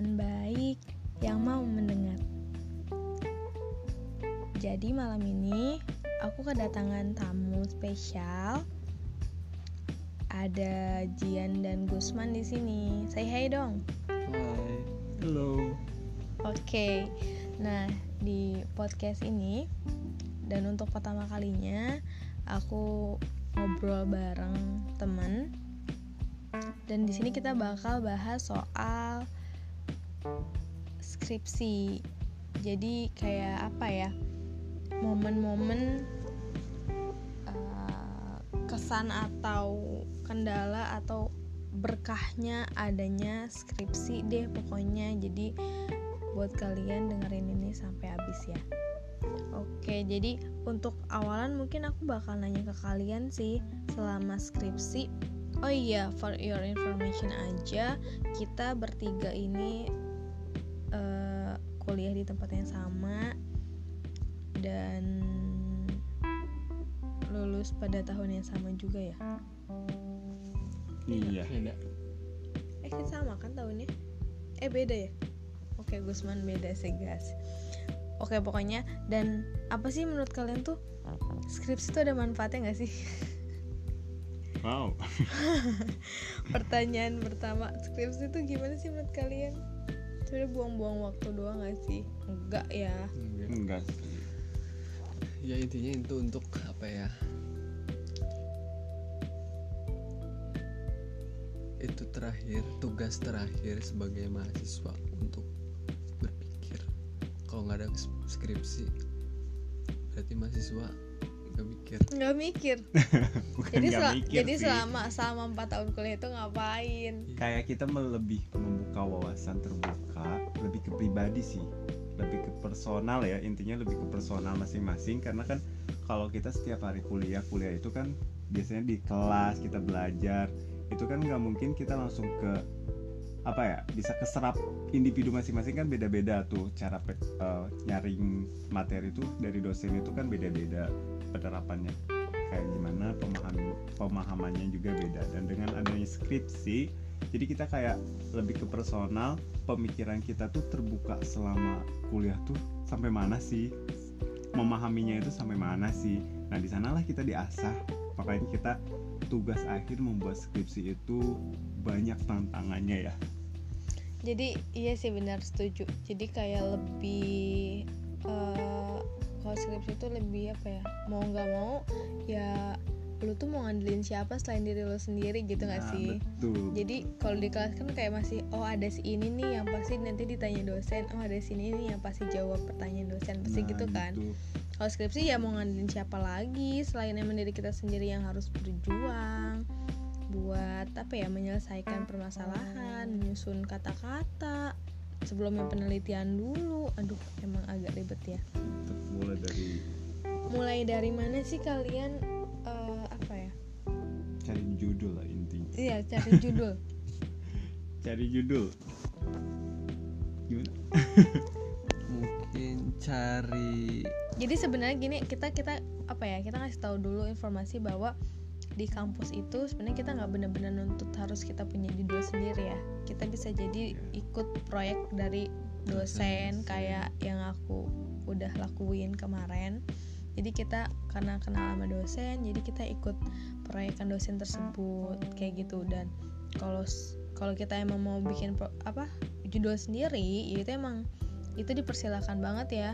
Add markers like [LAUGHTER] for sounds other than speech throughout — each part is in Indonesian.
teman baik yang mau mendengar. Jadi malam ini aku kedatangan tamu spesial. Ada Jian dan Gusman di sini. Say hi dong. Hai. Halo. Oke. Nah, di podcast ini dan untuk pertama kalinya aku ngobrol bareng teman dan di sini kita bakal bahas soal skripsi. Jadi kayak apa ya momen-momen uh, kesan atau kendala atau berkahnya adanya skripsi deh pokoknya. Jadi buat kalian dengerin ini sampai habis ya. Oke, jadi untuk awalan mungkin aku bakal nanya ke kalian sih selama skripsi Oh iya, for your information aja, kita bertiga ini uh, kuliah di tempat yang sama dan lulus pada tahun yang sama juga ya. Iya. Beda. Eh kita sama kan tahunnya? Eh beda ya? Oke, Gusman beda sih guys. Oke pokoknya dan apa sih menurut kalian tuh skripsi itu ada manfaatnya gak sih? Wow. [LAUGHS] Pertanyaan pertama, skripsi itu gimana sih menurut kalian? Sudah buang-buang waktu doang gak sih? Enggak ya? Enggak. Ya intinya itu untuk apa ya? Itu terakhir, tugas terakhir sebagai mahasiswa untuk berpikir. Kalau nggak ada skripsi, berarti mahasiswa nggak mikir nggak mikir [LAUGHS] jadi sel mikir jadi sih. selama selama empat tahun kuliah itu ngapain kayak kita lebih membuka wawasan terbuka pribadi sih. Lebih ke personal ya intinya lebih ke personal masing-masing. Karena kan kalau kita setiap hari kuliah kuliah itu kan biasanya di kelas kita belajar. Itu kan nggak mungkin kita langsung ke apa ya bisa keserap individu masing-masing kan beda-beda tuh. Cara uh, nyaring materi itu dari dosen itu kan beda-beda. Penerapannya kayak gimana pemahaman pemahamannya juga beda. Dan dengan adanya skripsi jadi kita kayak lebih ke personal pemikiran kita tuh terbuka selama kuliah tuh sampai mana sih? Memahaminya itu sampai mana sih? Nah di sanalah kita diasah. Makanya kita tugas akhir membuat skripsi itu banyak tantangannya ya. Jadi iya sih benar setuju. Jadi kayak lebih uh, kalau skripsi itu lebih apa ya? Mau nggak mau ya lu tuh mau ngandelin siapa selain diri lu sendiri gitu nggak nah, sih? betul. jadi kalau di kelas kan kayak masih oh ada si ini nih yang pasti nanti ditanya dosen oh ada si ini nih yang pasti jawab pertanyaan dosen pasti nah, gitu kan? kalau skripsi ya mau ngandelin siapa lagi selain emang diri kita sendiri yang harus berjuang buat apa ya menyelesaikan permasalahan menyusun kata-kata sebelumnya penelitian dulu. Aduh emang agak ribet ya. Mulai dari mulai dari mana sih kalian judul lah intinya. Iya cari judul. [LAUGHS] Cari judul. Gimana? [LAUGHS] Mungkin cari jadi sebenarnya gini kita kita apa ya kita ngasih tahu dulu informasi bahwa di kampus itu sebenarnya kita nggak benar-benar nuntut harus kita punya judul sendiri ya. Kita bisa jadi ikut proyek dari dosen. kayak yang aku udah lakuin kemarin jadi kita karena kenal sama dosen jadi kita ikut proyekan dosen tersebut kayak gitu dan kalau kalau kita emang mau bikin pro, apa judul sendiri ya itu emang itu dipersilakan banget ya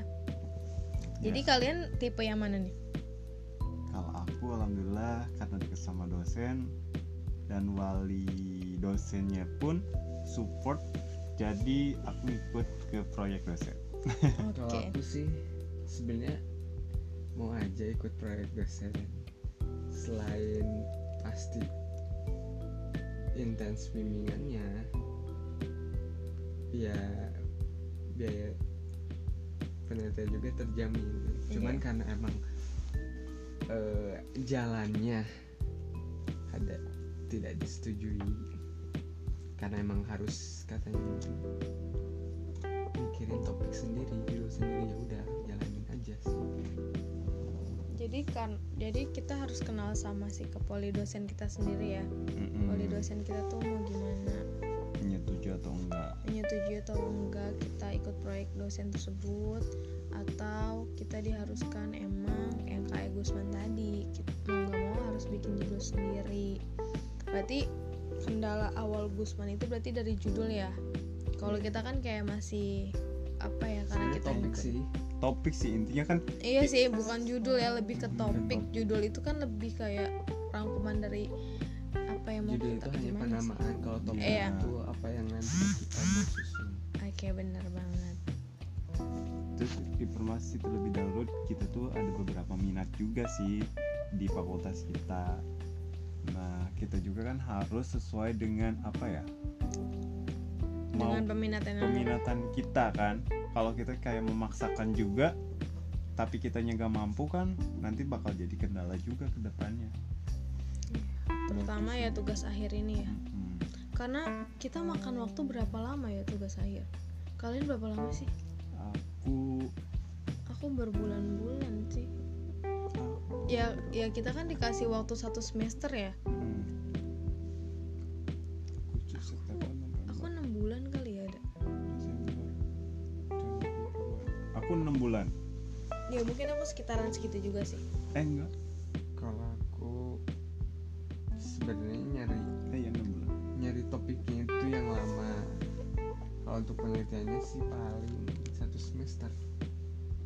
jadi ya. kalian tipe yang mana nih aku alhamdulillah karena deket sama dosen dan wali dosennya pun support jadi aku ikut ke proyek dosen okay. kalau aku sih sebenarnya mau aja ikut proyek dosen selain pasti intens bimbingannya ya biaya penelitian juga terjamin. Cuman yeah. karena emang uh, jalannya ada tidak disetujui karena emang harus katanya mikirin topik sendiri dulu sendiri ya udah jadi kan jadi kita harus kenal sama si kepoli dosen kita sendiri ya. Mm-hmm. poli dosen kita tuh mau gimana? Menyetujui atau enggak? Menyetujui atau enggak kita ikut proyek dosen tersebut? Atau kita diharuskan emang yang kayak Gusman tadi kita mau nggak mau harus bikin judul sendiri. Berarti kendala awal Gusman itu berarti dari judul ya? Kalau kita kan kayak masih apa ya karena Sebenarnya kita topik sih topik sih intinya kan iya sih bukan judul ya lebih ke topik. judul itu kan lebih kayak rangkuman dari apa yang mau judul kita itu hanya sih. penamaan kalau topik Iya. itu apa yang nanti kita mau susun. Oke bener banget. Terus informasi terlebih dahulu kita tuh ada beberapa minat juga sih di fakultas kita. Nah kita juga kan harus sesuai dengan apa ya? Mau dengan peminatan yang peminatan kita kan kalau kita kayak memaksakan juga tapi kitanya nggak mampu kan nanti bakal jadi kendala juga ke depannya. Terutama ya tugas akhir ini ya. Mm-mm. karena kita makan waktu berapa lama ya tugas akhir? Kalian berapa lama sih? Aku aku berbulan-bulan sih. Ya ya kita kan dikasih waktu satu semester ya. Mm. Aku enam bulan. Ya mungkin aku sekitaran segitu juga sih. Eh enggak. Kalau aku sebenarnya nyari eh ya enam bulan. nyari topiknya itu yang lama. Kalau untuk penelitiannya sih paling satu semester.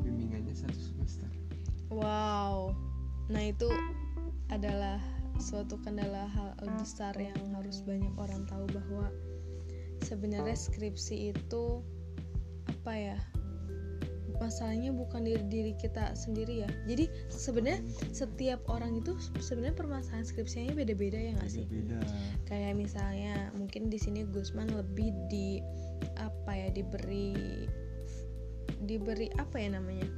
Bimbingannya satu semester. Wow. Nah itu adalah suatu kendala hal besar yang harus banyak orang tahu bahwa sebenarnya skripsi itu apa ya masalahnya bukan diri diri kita sendiri ya. Jadi sebenarnya setiap orang itu sebenarnya permasalahan skripsinya beda-beda ya nggak sih? Beda kayak misalnya mungkin di sini Gusman lebih di apa ya diberi diberi apa ya namanya?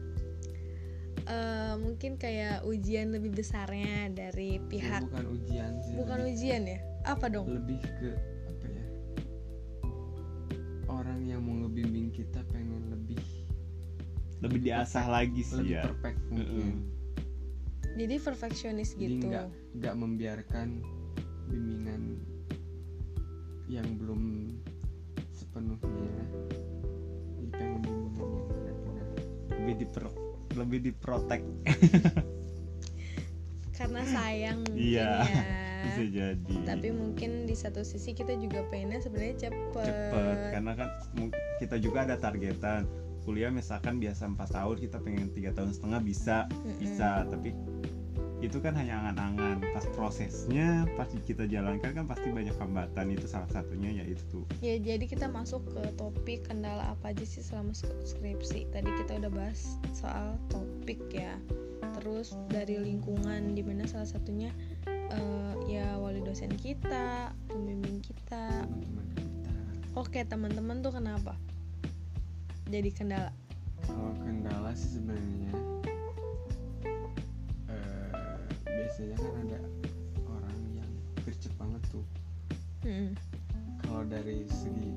Eh, mungkin kayak ujian lebih besarnya dari Ya, pihak bukan ujian sih bukan ujian ya? Apa dong? Lebih ke lebih diasah lagi sih lebih ya. perfect mungkin. Mm-mm. jadi perfeksionis jadi gitu. nggak nggak membiarkan bimbingan yang belum sepenuhnya. Jadi pengen bimbingan yang benar-benar. Lebih diper lebih diprotek. [LAUGHS] Karena sayang mungkin Iya, ya. [LAUGHS] bisa jadi. Tapi mungkin di satu sisi kita juga pengennya sebenarnya cepet, cepet karena kan kita juga ada targetan kuliah misalkan biasa empat tahun kita pengen tiga tahun setengah bisa Mm-mm. bisa. Tapi itu kan hanya angan-angan. Pas prosesnya pas kita jalankan kan pasti banyak hambatan. Itu salah satunya yaitu Ya jadi kita masuk ke topik kendala apa aja sih selama sk- skripsi? Tadi kita udah bahas soal topik ya. Terus dari lingkungan di mana salah satunya eh, ya wali dosen kita, pembimbing kita. Kita. Oke teman-teman tuh kenapa? Jadi kendala kalau kendala sih sebenarnya eh, biasanya kan ada orang yang gercep banget tuh Mm-mm. kalau dari segi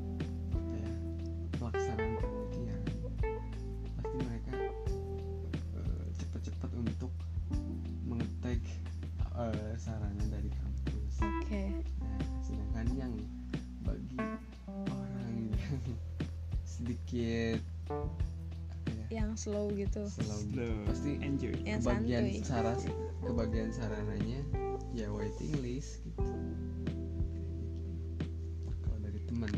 sedikit ya? Yang slow gitu. Slow gitu. Slow. pasti enjoy. Yang kebagian santuy. saras kebagian sarananya ya waiting list gitu. Kalau dari teman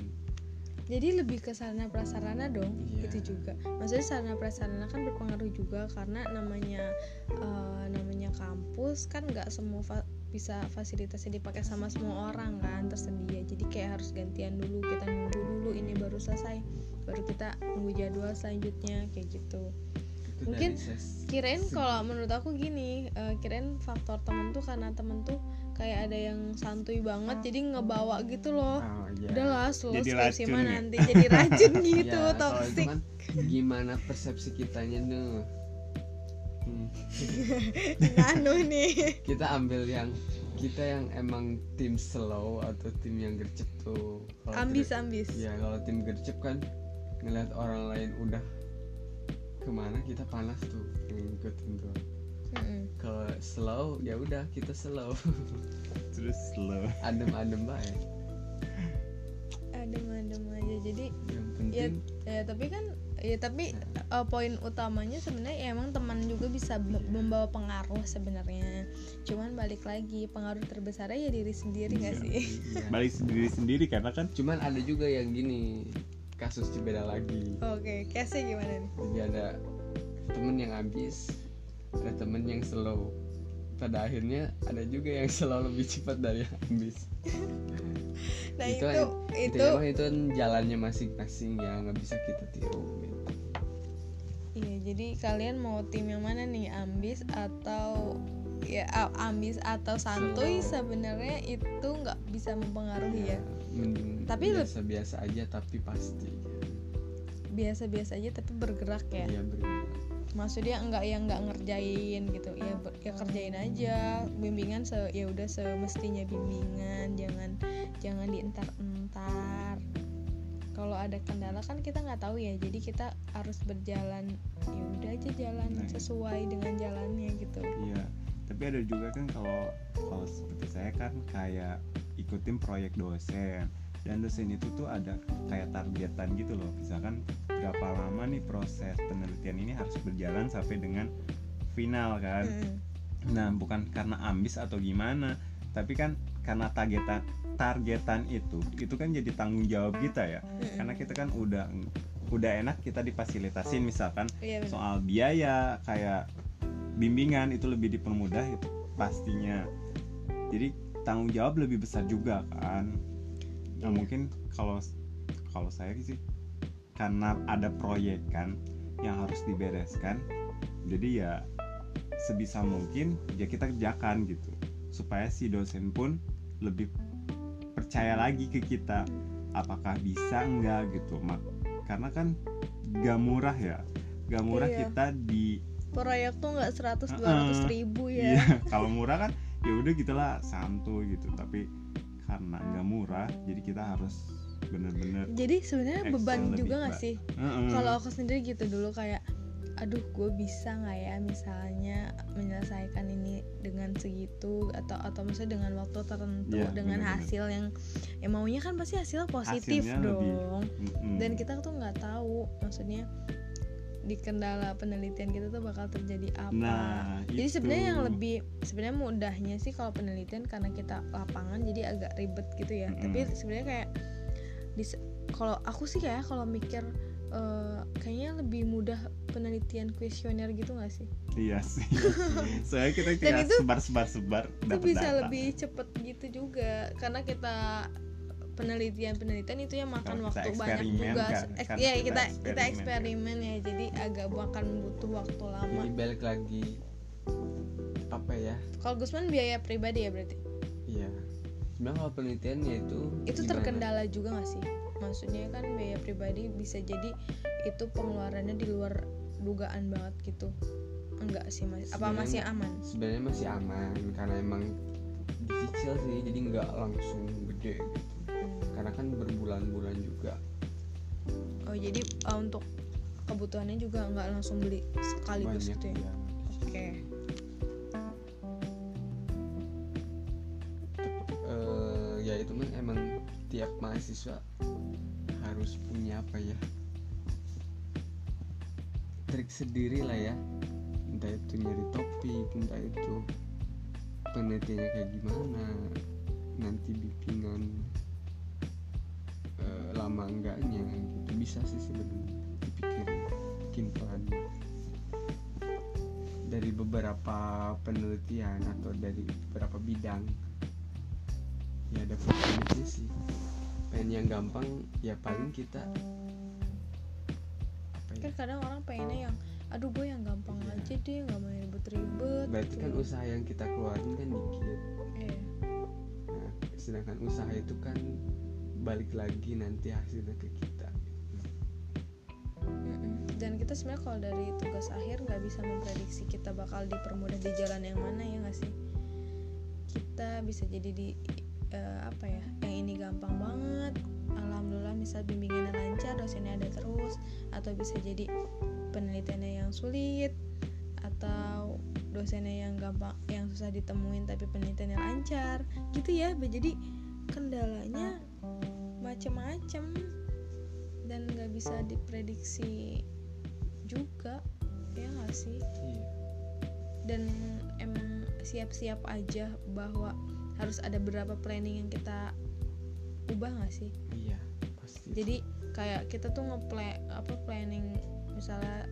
Jadi lebih ke sarana prasarana dong Iya. Itu juga. Maksudnya sarana prasarana kan berpengaruh juga Karena namanya eh, Namanya kampus kan nggak semua fa- bisa fasilitasnya dipakai sama semua orang kan tersedia. Jadi kayak harus gantian dulu kita nunggu dulu ini baru selesai baru kita nunggu jadwal selanjutnya kayak gitu. Itu Mungkin kirain kalau menurut aku gini eh, kirain faktor temen tuh karena temen tuh kayak ada yang santuy banget jadi ngebawa gitu loh. Oh, iya. udahlah slow Jadi skripsi racun mah ya? nanti jadi racun [LAUGHS] gitu Ya, itu toxic. kan gimana persepsi kitanya tuh Hmm. nano [LAUGHS] nih. Kita ambil yang kita yang emang tim slow atau tim yang gercep tuh. Kalau ambis ambis. Ya kalau tim gercep kan ngeliat orang lain udah ke mana kita panas tuh pengen ngikutin tuh Mm-mm. kalau slow ya udah kita slow [LAUGHS] terus slow adem-adem baik adem jadi yang ya, penting ya tapi kan ya tapi uh, poin utamanya sebenarnya ya emang teman juga bisa b- Iya. membawa pengaruh sebenarnya cuman balik lagi pengaruh terbesarnya ya diri sendiri nggak Iya. sih iya. balik sendiri sendiri karena kan cuman ada juga yang gini kasusnya beda lagi. Oke case gimana nih? Jadi ada temen yang habis ada temen yang slow. Pada akhirnya ada juga yang [LAUGHS] selalu lebih cepat dari yang habis. [LAUGHS] Nah itu itu itu, itu emang itu kan jalannya masing-masing ya nggak bisa kita tiru gitu. iya jadi kalian mau tim yang mana nih? Ambis atau ya ambis atau santuy sebenarnya itu nggak bisa mempengaruhi ya mending Tapi leb- biasa-biasa aja tapi pasti. Biasa-biasa aja tapi bergerak ya. Iya bergerak. Maksudnya enggak yang nggak ngerjain gitu. Ya ber- ya kerjain aja. Bimbingan se ya udah semestinya bimbingan. Jangan jangan dientar-entar. Kalau ada kendala kan kita nggak tahu ya. Jadi kita harus berjalan ya udah aja jalan Nah. sesuai dengan jalannya gitu. Iya tapi ada juga kan kalau kalau seperti saya kan kayak ikutin proyek dosen. Dan dosen itu tuh ada kayak targetan gitu loh. Misalkan berapa lama nih proses penelitian ini harus berjalan sampai dengan final kan? Nah bukan karena ambis atau gimana tapi kan karena targetan targetan itu itu kan jadi tanggung jawab kita ya. Karena kita kan udah udah enak kita difasilitasin misalkan iya soal biaya kayak bimbingan itu lebih dipermudah itu pastinya. Jadi tanggung jawab lebih besar juga kan. Nah mungkin kalau kalau saya sih karena ada proyek kan yang harus dibereskan jadi ya sebisa mungkin ya kita kerjakan gitu. Supaya si dosen pun lebih percaya lagi ke kita apakah bisa enggak gitu. Mak karena kan gak murah ya. Gak murah Iya. kita di proyek tuh nggak 100 Heeh. 200 ribu iya ya [LAUGHS] kalau murah kan ya udah gitulah santuy gitu tapi karena nggak murah jadi kita harus bener-bener jadi sebenarnya beban juga nggak sih Heeh. kalau aku sendiri gitu dulu kayak aduh gue bisa nggak ya misalnya menyelesaikan ini dengan segitu atau atau maksudnya dengan waktu tertentu Iya, dengan benar-benar. hasil yang ya maunya kan pasti hasil positif Hasilnya lebih- dong Mm-mm. dan kita tuh nggak tahu maksudnya di kendala penelitian kita tuh bakal terjadi apa nah jadi itu. sebenarnya yang lebih sebenarnya mudahnya sih kalau penelitian karena kita lapangan jadi agak ribet gitu ya Mm-mm. tapi sebenarnya kayak di- kalau aku sih kayak kalau mikir eh, kayaknya lebih mudah penelitian kuesioner gitu gak sih iya sih [LAUGHS] soalnya kita kayak itu- sebar-sebar-sebar itu dapat bisa data. lebih cepet gitu juga karena kita penelitian-penelitian itu yang makan kita waktu banyak juga. kan, Ek- kan ya kita kita kita eksperimen, eksperimen ya jadi agak makan butuh waktu lama. Jadi balik lagi apa ya? Kalau Gusman biaya pribadi ya berarti? Iya. Sebenarnya kalau penelitian ya itu itu gimana? terkendala juga gak sih? Maksudnya kan biaya pribadi bisa jadi itu pengeluarannya di luar dugaan banget gitu. Enggak sih mas. Apa masih aman? Sebenarnya masih aman karena emang dicicil sih jadi nggak langsung gede gitu. Karena kan berbulan-bulan juga. Oh jadi uh, untuk kebutuhannya juga nggak langsung beli sekaligus banyak gitu ya? ya. oke. Eh, ya itu kan emang tiap mahasiswa harus punya apa ya? Trik sendiri lah ya. Entah itu nyari topik entah itu penelitiannya kayak gimana nanti bimbingan eh, lama enggaknya gitu bisa sih sebenarnya dipikirin bikin plannya dari beberapa penelitian atau dari beberapa bidang ya ada plus sih pengen yang gampang ya paling kita apa ya kan kadang orang pengennya yang aduh gue yang gampang Iya. aja deh nggak mau ribet-ribet berarti gitu. kan usaha yang kita keluarin kan dikit Iya. nah sedangkan usaha itu kan balik lagi nanti hasilnya ke kita. Dan kita sebenarnya kalau dari tugas akhir nggak bisa memprediksi kita bakal dipermudah di jalan yang mana ya nggak sih? Kita bisa jadi di eh, apa ya yang ini gampang banget. Alhamdulillah misal bimbingannya lancar dosennya ada terus atau bisa jadi penelitiannya yang sulit atau dosennya yang gampang yang susah ditemuin tapi penelitiannya lancar. Gitu ya jadi kendalanya macem-macem dan nggak bisa diprediksi juga ya nggak sih? Iya. Dan emang siap-siap aja bahwa harus ada berapa planning yang kita ubah nggak sih? Iya pasti. Jadi kayak kita tuh ngeplan apa planning misalnya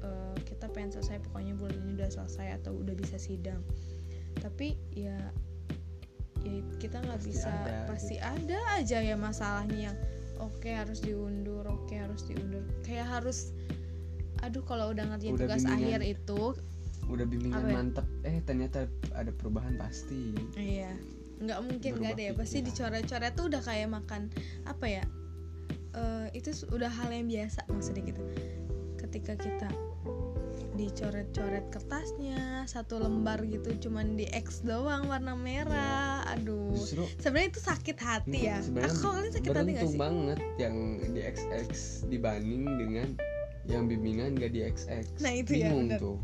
eh, kita pengen selesai pokoknya bulan ini udah selesai atau udah bisa sidang. Tapi ya ya kita nggak bisa ada, pasti ada aja ya masalahnya yang oke harus diundur oke harus diundur. Kayak harus aduh kalau udah ngerjain Udah tugas bimbingan. akhir itu udah bimbingan Apa ya? mantep eh ternyata ada perubahan pasti. Iya nggak mungkin nggak Berubah deh pasti dicoret-coret tuh udah kayak makan apa ya eh, itu udah hal yang biasa maksudnya gitu. Ketika kita dicoret-coret kertasnya satu lembar gitu cuman di X doang warna merah. Aduh justru sebenarnya itu sakit hati ya. Sebenarnya aku kalian sakit hati gak sih? banget yang di XX dibanding dengan yang bimbingan gak di XX Nah, itu ya, bingung bener. tuh.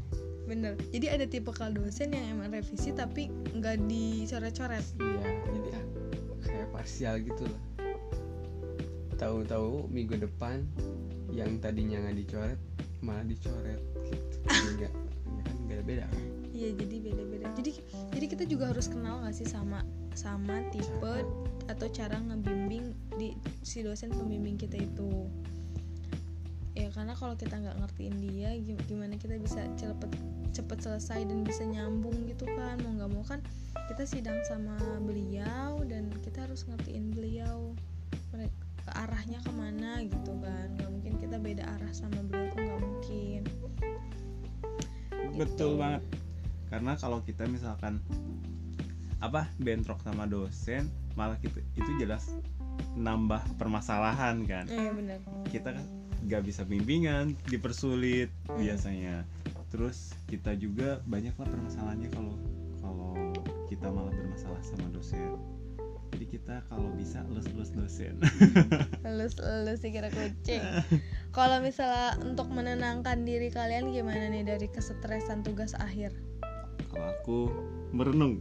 Bener. Jadi ada tipe dosen yang emang revisi tapi nggak dicoret-coret. Iya jadi ah, kayak parsial gitu lah. Tahu-tahu minggu depan yang tadinya nggak dicoret malah dicoret beda-beda Iya jadi beda-beda. Jadi jadi kita juga harus kenal nggak sih sama sama tipe atau cara ngebimbing di si dosen pembimbing kita itu. Ya karena kalau kita nggak ngertiin dia, gim- gimana kita bisa cepet cepet selesai dan bisa nyambung gitu kan? Mau nggak mau kan kita sidang sama beliau dan kita harus ngertiin beliau mereka arahnya ke mana gitu kan? Nggak mungkin kita beda arah sama beliau tuh nggak mungkin. Betul banget karena kalau kita misalkan apa bentrok sama dosen malah kita itu jelas nambah permasalahan kan Iya benar. kita kan nggak bisa bimbingan dipersulit Hmm. biasanya terus kita juga banyak lah permasalahannya kalau kalau kita malah bermasalah sama dosen jadi kita kalau bisa lulus-lulus dosen [LAUGHS] Lulus lulus sih kira kucing. [LAUGHS] Kalau misalnya untuk menenangkan diri kalian gimana nih dari kesetresan tugas akhir? kalau aku merenung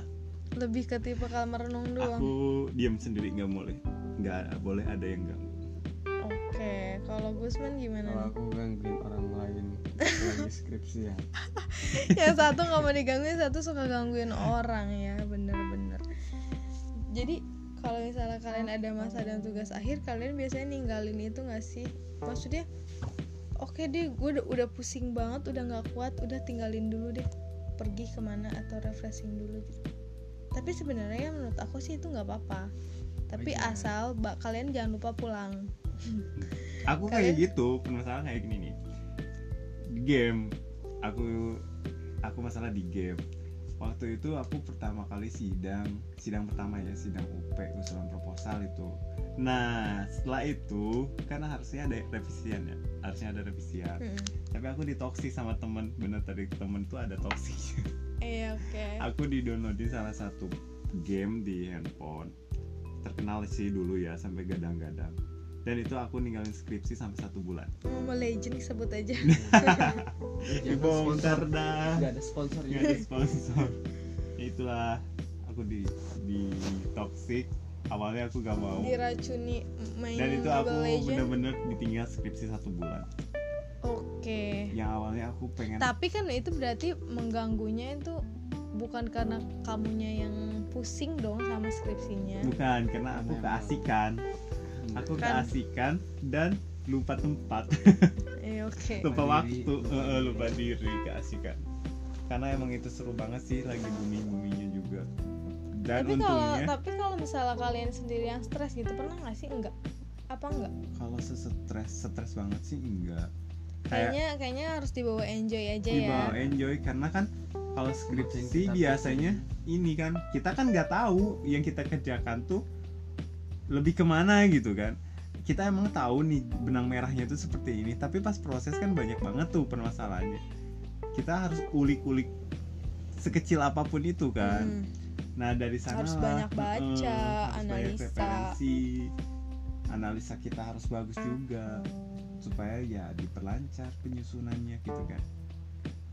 [LAUGHS] Lebih ke tipe kalau merenung doang. aku diam sendiri nggak boleh nggak boleh ada yang ganggu Oke, kalau Gusman gimana kalau aku gangguin orang lain [LAUGHS] lagi skripsi ya yang satu nggak mau digangguin, satu suka gangguin orang ya, bener-bener. Jadi kalau misalnya kalian ada masa dan tugas akhir, kalian biasanya ninggalin itu nggak sih? Maksudnya, oke deh, gue udah, udah pusing banget, udah nggak kuat, udah tinggalin dulu deh, pergi ke mana atau refreshing dulu gitu. Tapi sebenarnya menurut aku sih itu nggak apa-apa. Tapi asal ba- kalian jangan lupa pulang. [LAUGHS] aku Kalian- kayak gitu permasalahan kayak gini nih di game aku aku masalah di game waktu itu aku pertama kali sidang sidang pertama ya sidang UP usulan proposal itu. Nah setelah itu karena harusnya ada revisian ya harusnya ada revisian. Mm-mm. tapi aku ditoksi sama temen bener tadi temen tuh ada toksi [LAUGHS] Iya oke. aku di downloadin salah satu game di handphone. Terkenal sih dulu ya sampai gadang-gadang dan itu aku ninggalin skripsi sampai satu bulan. Mobile Legend sebut aja. [LAUGHS] dibongkar dah. Nggak ada sponsornya nggak ada sponsor. Ya itulah aku di di toxic awalnya aku gak mau. Diracuni main dan itu aku bener-bener ditinggal skripsi satu bulan. Oke. yang awalnya aku pengen Tapi kan itu berarti mengganggunya itu bukan karena kamunya yang pusing dong sama skripsinya. bukan karena aku Memang. keasikan aku Kan- keasikan dan lupa tempat Eh oke. [LAUGHS] lupa Lupa waktu diri. eh, eh, lupa diri keasikan karena emang itu seru banget sih lagi bumi buminya juga dan Tapi kalau untungnya tapi kalau misalnya kalian sendiri yang stres gitu pernah nggak sih enggak? Apa enggak? kalau sesetres stres banget sih enggak kayak Kayaknya kayaknya harus dibawa enjoy aja dibawa ya. enjoy karena kan kalau skripsi biasanya ini kan kita kan nggak tahu yang kita kerjakan tuh lebih ke mana gitu kan. Kita emang tahu nih benang merahnya itu seperti ini tapi pas proses kan banyak banget tuh permasalahannya. Kita harus ulik-ulik sekecil apa pun itu kan. Hmm. nah dari sana Harus lah, banyak baca, eh, harus banyak analisa. referensi. Analisa kita harus bagus juga supaya ya diperlancar penyusunannya gitu kan.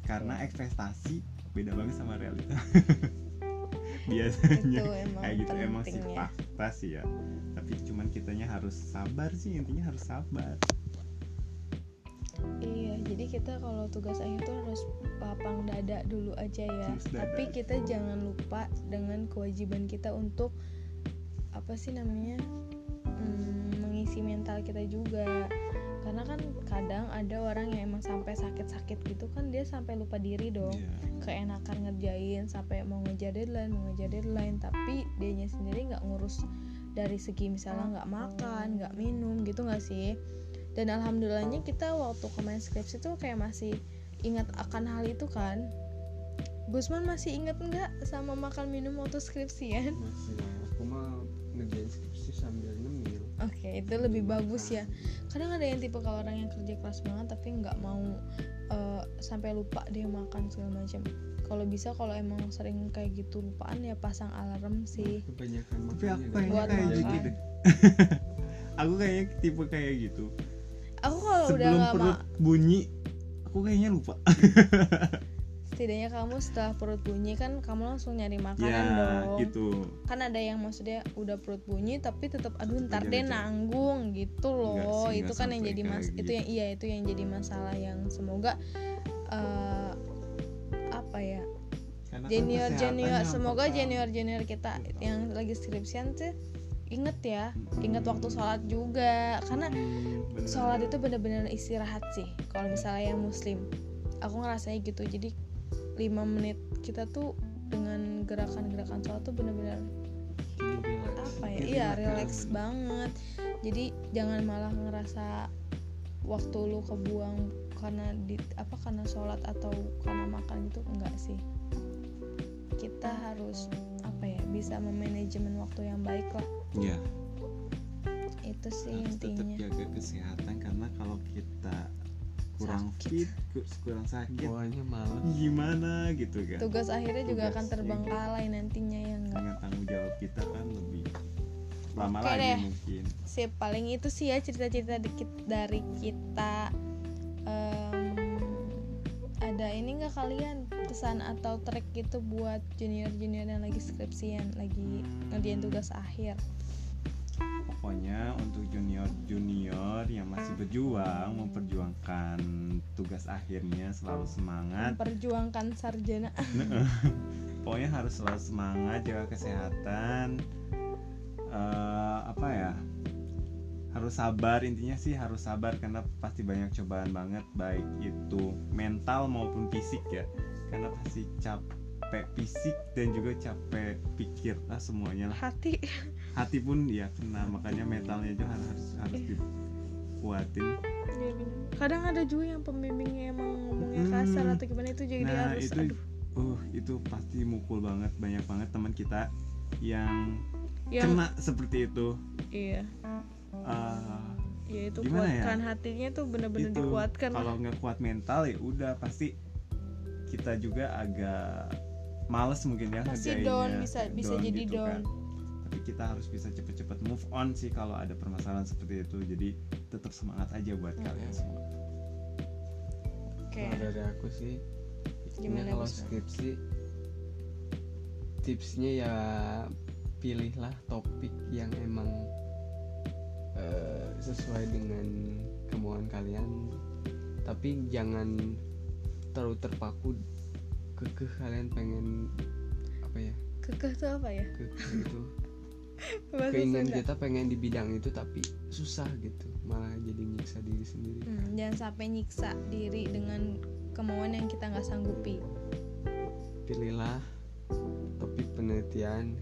Karena ekspektasi beda banget sama realita [LAUGHS] [LAUGHS] biasanya. Itu emang kayak gitu emang sih ya fakta sih ya. Tapi cuman kitanya harus sabar sih intinya harus sabar. Iya jadi kita kalau tugas akhir tuh harus lapang dada dulu aja ya. Tapi kita jangan lupa dengan kewajiban kita untuk apa sih namanya hmm, mengisi mental kita juga karena kan kadang ada orang yang emang sampai sakit-sakit gitu kan dia sampai lupa diri dong. Iya. keenakan ngerjain sampai mau ngejar deadline mau ngejar deadline tapi dianya sendiri nggak ngurus dari segi misalnya nggak makan nggak minum gitu nggak sih? Dan alhamdulillahnya kita waktu kemarin skripsi tuh kayak masih ingat akan hal itu kan. Gusman masih ingat nggak sama makan minum waktu skripsian? Masih. Aku mah ngerjain skripsi sambil nyemil oke itu lebih bagus ya. Kadang ada yang tipe kalau orang yang kerja keras banget tapi nggak mau eh, sampai lupa dia makan segala macam. Kalau bisa kalau emang sering kayak gitu lupaan ya pasang alarm sih. Kebanyakan tapi aku kayaknya Buat kayak makan. gitu deh. [LAUGHS] Aku kayaknya tipe kayak gitu. Aku kalau udah nggak bunyi aku kayaknya lupa [LAUGHS] setidaknya kamu setelah perut bunyi kan kamu langsung nyari makanan ya dong. gitu. Kan ada yang maksudnya udah perut bunyi tapi tetap aduh Tetep ntar deh ngejar. nanggung gitu loh. Sih, itu kan yang jadi mas kayak itu yang iya itu yang jadi masalah yang semoga eh, apa ya Karena kan junior junior semoga pertama. junior junior kita yang lagi skripsian tuh inget ya inget waktu sholat juga. Karena Hmm, Bener. sholat itu bener-bener istirahat sih kalau misalnya yang muslim. Aku ngerasanya gitu jadi lima menit. Kita tuh dengan gerakan-gerakan sholat tuh bener-bener apa ya? Iya relax, banget. Jadi jangan malah ngerasa waktu lu kebuang karena di apa karena sholat atau karena makan gitu enggak sih. Kita harus apa ya bisa memanajemen waktu yang baik lah. Iya, itu sih harus tetap intinya. jaga kesehatan karena kalau kita kurang Sakit. kurang sakit. Bawahnya malas gimana gitu kan? Tugas akhirnya juga Tugas, akan terbengkalai nantinya ya enggak dengan tanggung jawab kita kan lebih lama Oke lagi deh. mungkin. Sip paling itu sih ya cerita-cerita dikit dari kita Em, ada ini nggak kalian pesan atau trik gitu buat junior-junior yang lagi skripsian lagi Hmm. ngerjain tugas akhir pokoknya untuk junior junior yang masih berjuang memperjuangkan tugas akhirnya selalu semangat. memperjuangkan sarjana. [LAUGHS] Pokoknya harus selalu semangat jaga kesehatan. Eh, apa ya? Harus sabar intinya sih harus sabar karena pasti banyak cobaan banget baik itu mental maupun fisik ya. Karena pasti capek fisik dan juga capek pikir lah semuanya lah. Hati [LAUGHS] hati pun ya kena makanya mentalnya juga harus harus Iya. dikuatin Iya bener. kadang ada juga yang pembimbingnya emang ngomongnya Hmm. kasar atau gimana itu jadi nah harus itu aduh uh itu pasti mukul banget banyak banget teman kita yang yang kena seperti itu iya Ah, ya itu Gimana ya? kuatkan hatinya tuh bener-bener itu dikuatkan kalau nggak kuat mental ya udah pasti kita juga agak males mungkin ya pasti down bisa bisa jadi gitu down kan. Tapi kita harus bisa cepet-cepet move on sih kalau ada permasalahan seperti itu. Jadi tetap semangat aja buat Mm-mm. kalian semua. Oke. Kalau dari aku sih Gimana, Gimana kalau skripsi tipsnya ya pilihlah topik yang emang eh, sesuai dengan kemauan kalian. Tapi jangan terlalu terpaku kekeh kalian pengen apa ya? Kekeh tuh apa ya? Kekeh itu [LAUGHS] Bahasa keinginan Sunda. kita pengen di bidang itu tapi susah gitu. Malah jadi nyiksa diri sendiri. Hmm, jangan sampai nyiksa diri dengan kemauan yang kita nggak sanggupi. Pilihlah topik penelitian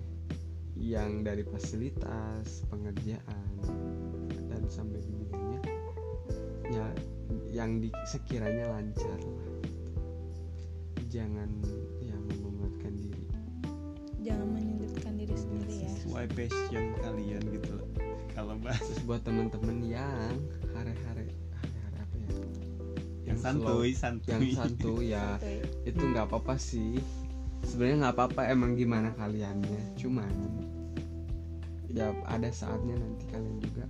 yang dari fasilitas pengerjaan dan sampai ke bidangnya. Ya yang di, sekiranya lancar lah. Jangan ya memberatkan diri. Jangan sesuai passion kalian gitu loh. Kalau bahas terus buat teman-teman yang hare-hare hare-hare apa ya? Yang santuy santuy. yang santuy ya. Tuh. itu nggak apa-apa sih. Sebenarnya nggak apa-apa emang gimana kaliannya. Cuman ya ada saatnya nanti kalian juga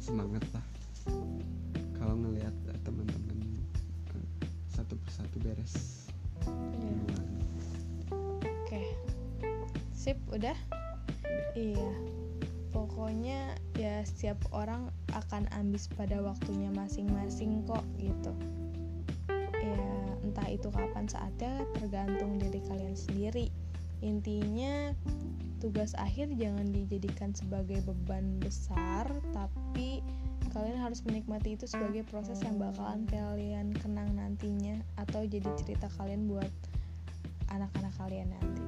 semangat lah. Kalau ngelihat eh, teman-teman eh, satu persatu beres. Duluan. oke. Sip udah iya. Pokoknya ya setiap orang akan ambis pada waktunya masing-masing kok gitu. Ya entah itu kapan saatnya tergantung diri kalian sendiri. Intinya tugas akhir jangan dijadikan sebagai beban besar tapi kalian harus menikmati itu sebagai proses yang bakalan kalian kenang nantinya atau jadi cerita kalian buat anak-anak kalian nanti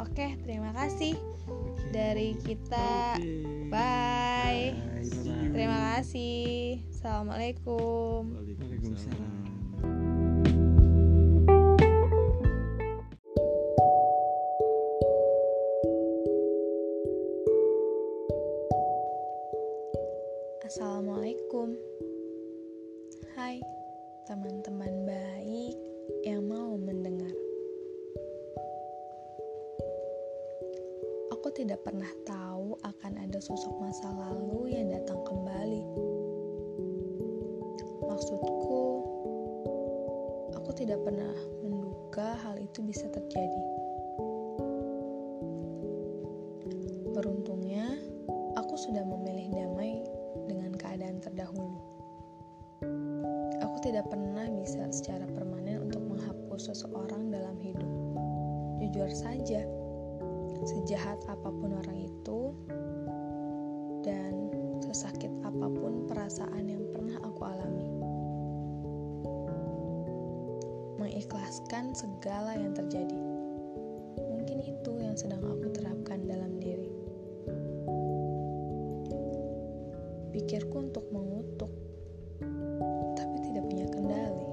oke terima kasih. Dari kita. Bye, Bye, bye-bye. terima kasih. Assalamualaikum. Waalaikumsalam. Assalamualaikum. Hai teman-teman baik yang mau mendengar tidak pernah tahu akan ada sosok masa lalu yang datang kembali. Maksudku Aku tidak pernah menduga hal itu bisa terjadi Mengikhlaskan segala yang terjadi. Mungkin itu yang sedang aku terapkan dalam diri. pikirku untuk mengutuk, tapi tidak punya kendali.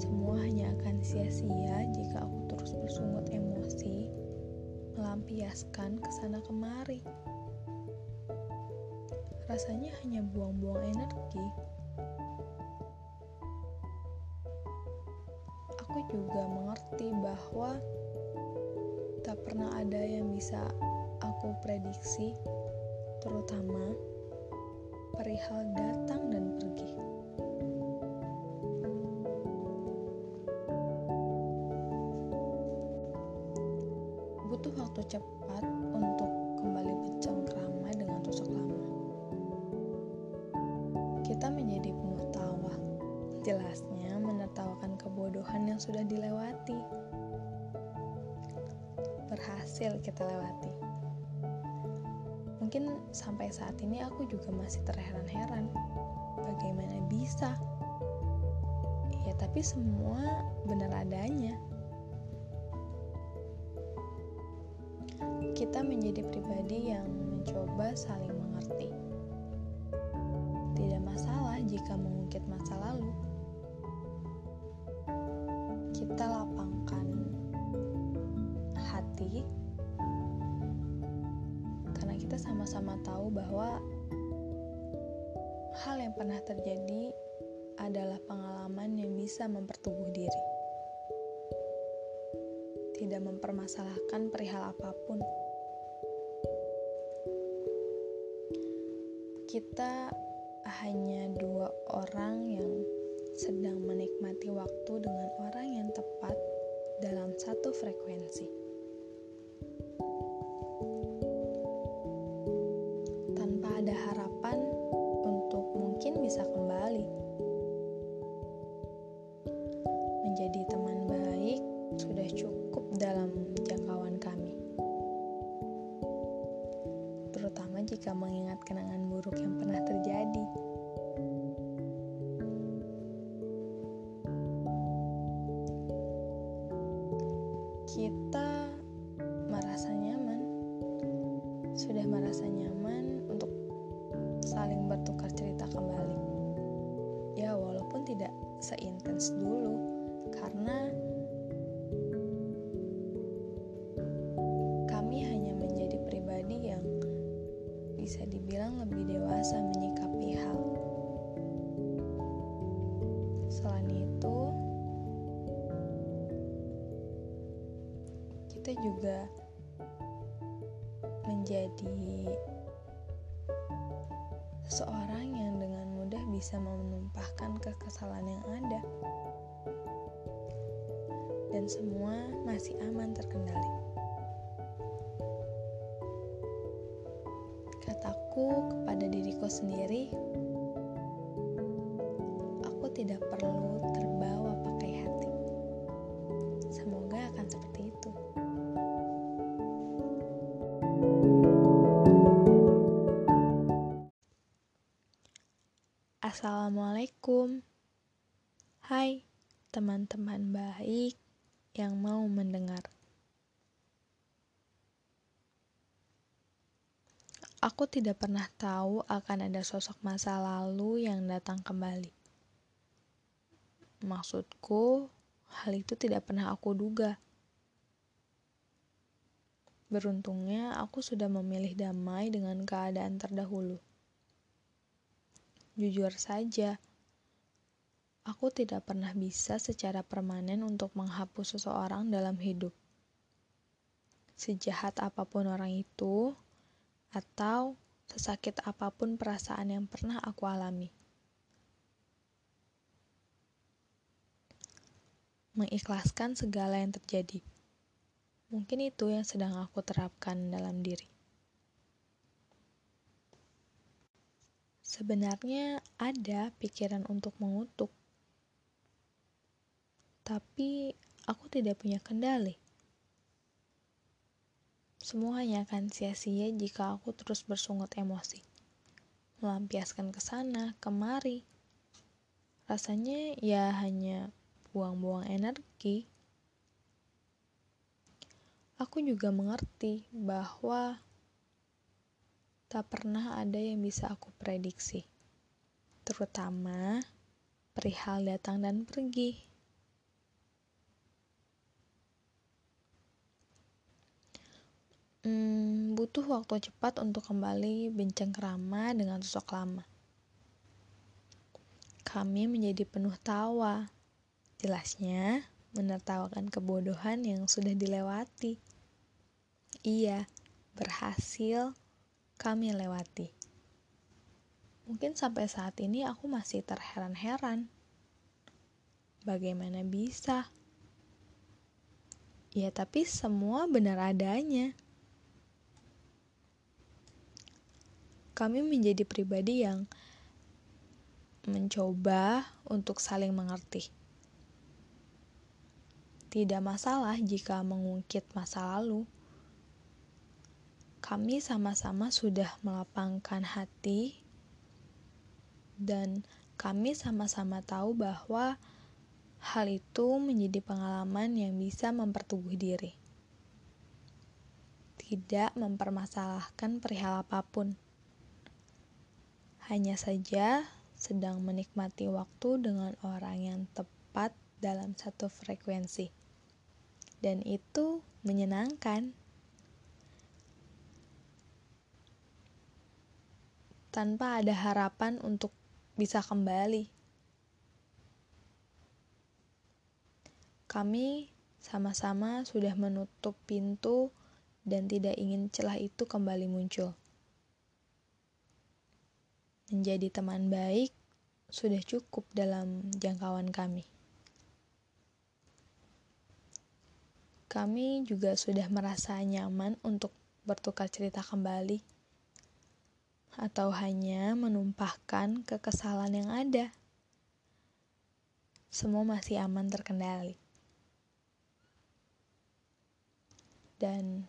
Semua hanya akan sia-sia jika aku terus bersungut emosi, melampiaskan ke sana kemari. Rasanya hanya buang-buang energi. Juga mengerti bahwa tak pernah ada yang bisa aku prediksi terutama perihal datang dan pergi. Sampai saat ini aku juga masih terheran-heran. Bagaimana bisa? Ya, tapi semua benar adanya. Kita menjadi pribadi yang mencoba saling mengerti. Tidak masalah jika mengungkit masa lalu. Kita lapangkan hati kita sama-sama tahu bahwa hal yang pernah terjadi adalah pengalaman yang bisa mempertubuh diri. Tidak mempermasalahkan perihal apa pun. Kita hanya dua orang yang sedang menikmati waktu dengan orang yang tepat dalam satu frekuensi. Kita merasa nyaman sudah merasa nyaman untuk saling bertukar cerita kembali. Ya, walaupun tidak seintens dulu, juga menjadi seorang yang dengan mudah bisa menumpahkan kekesalan yang ada dan semua masih aman terkendali. Kataku kepada diriku sendiri, Assalamualaikum. Hai, teman-teman baik yang mau mendengar. Aku tidak pernah tahu akan ada sosok masa lalu yang datang kembali. Maksudku, hal itu tidak pernah aku duga. Beruntungnya, aku sudah memilih damai dengan keadaan terdahulu. Jujur saja, aku tidak pernah bisa secara permanen untuk menghapus seseorang dalam hidup. Sejahat apa pun orang itu, atau sesakit apa pun perasaan yang pernah aku alami. Mengikhlaskan segala yang terjadi. Mungkin itu yang sedang aku terapkan dalam diri. Sebenarnya ada pikiran untuk mengutuk, tapi aku tidak punya kendali. Semuanya akan sia-sia jika aku terus bersungut emosi, melampiaskan ke sana, kemari. Rasanya ya hanya buang-buang energi. Aku juga mengerti bahwa tak pernah ada yang bisa aku prediksi, terutama perihal datang dan pergi. Hmm, butuh waktu cepat untuk kembali kerama dengan sosok lama. Kami menjadi penuh tawa. Jelasnya, menertawakan kebodohan yang sudah dilewati. Iya, berhasil kami lewati. Mungkin sampai saat ini aku masih terheran-heran. Bagaimana bisa? Ya, tapi semua benar adanya. Kami menjadi pribadi yang mencoba untuk saling mengerti. Tidak masalah jika mengungkit masa lalu kami sama-sama sudah melapangkan hati dan kami sama-sama tahu bahwa hal itu menjadi pengalaman yang bisa mempertubuh diri. Tidak mempermasalahkan perihal apa pun. Hanya saja sedang menikmati waktu dengan orang yang tepat dalam satu frekuensi. Dan itu menyenangkan. Tanpa ada harapan untuk bisa kembali. Kami sama-sama sudah menutup pintu dan tidak ingin celah itu kembali muncul. Menjadi teman baik sudah cukup dalam jangkauan kami. Kami juga sudah merasa nyaman untuk bertukar cerita kembali atau hanya menumpahkan kekesalan yang ada. Semua masih aman terkendali. Dan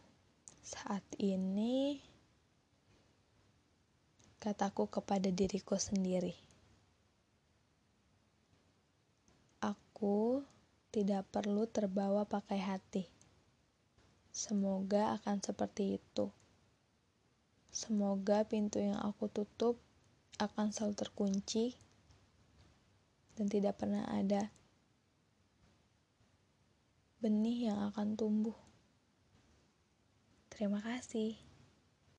saat ini kataku kepada diriku sendiri. Aku tidak perlu terbawa pakai hati. Semoga akan seperti itu. Semoga pintu yang aku tutup akan selalu terkunci dan tidak pernah ada benih yang akan tumbuh. Terima kasih.